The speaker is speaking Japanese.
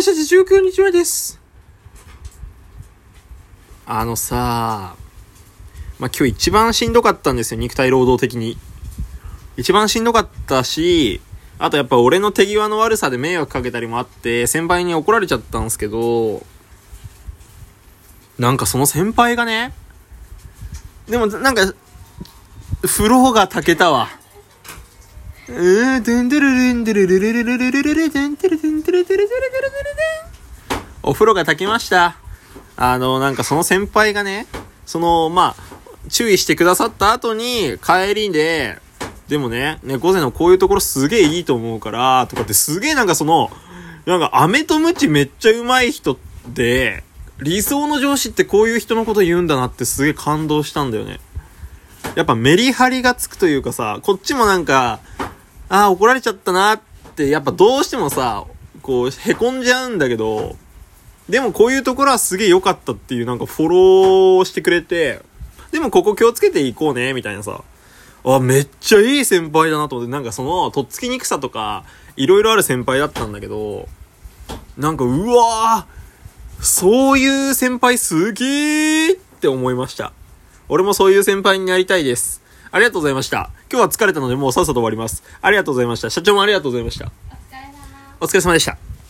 私たち19日目です。あのさ、まあ、今日一番しんどかったんですよ、肉体労働的に。一番しんどかったし、あとやっぱ俺の手際の悪さで迷惑かけたりもあって、先輩に怒られちゃったんですけど、なんかその先輩がね、でもなんか、風呂が炊けたわ。うーん、ドゥンドゥルルンドゥルルルルルお風呂が炊けました。あの、なんかその先輩がね、その、まあ、注意してくださった後に、帰りで、でもね、猫背のこういうところすげえいいと思うから、とかってすげえなんかその、なんか飴とムチめっちゃうまい人って、理想の上司ってこういう人のこと言うんだなってすげえ感動したんだよね。やっぱメリハリがつくというかさ、こっちもなんか、ああ、怒られちゃったなって、やっぱどうしてもさ、こう、へこんじゃうんだけど、でもこういうところはすげえ良かったっていうなんかフォローしてくれて、でもここ気をつけていこうね、みたいなさ。あ、めっちゃいい先輩だなと思って、なんかその、とっつきにくさとか、いろいろある先輩だったんだけど、なんか、うわーそういう先輩すげーって思いました。俺もそういう先輩になりたいです。ありがとうございました。今日は疲れたのでもうさっさと終わります。ありがとうございました。社長もありがとうございました。お疲れ様お疲れ様でした。